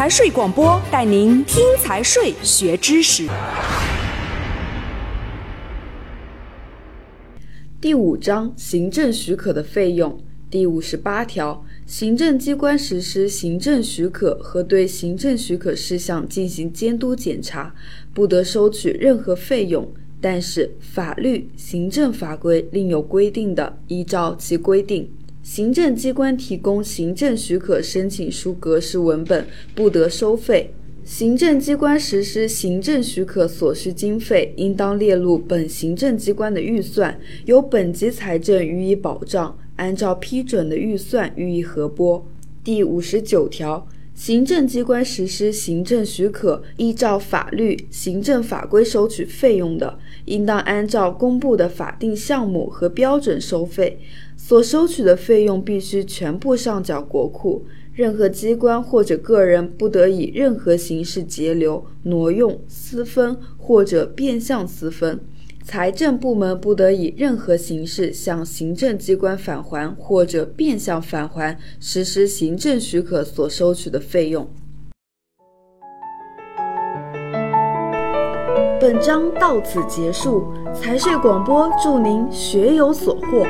财税广播带您听财税学知识。第五章行政许可的费用第五十八条，行政机关实施行政许可和对行政许可事项进行监督检查，不得收取任何费用。但是，法律、行政法规另有规定的，依照其规定。行政机关提供行政许可申请书格式文本，不得收费。行政机关实施行政许可所需经费，应当列入本行政机关的预算，由本级财政予以保障，按照批准的预算予以核拨。第五十九条，行政机关实施行政许可，依照法律、行政法规收取费用的，应当按照公布的法定项目和标准收费。所收取的费用必须全部上缴国库，任何机关或者个人不得以任何形式截留、挪用、私分或者变相私分。财政部门不得以任何形式向行政机关返还或者变相返还实施行政许可所收取的费用。本章到此结束，财税广播祝您学有所获。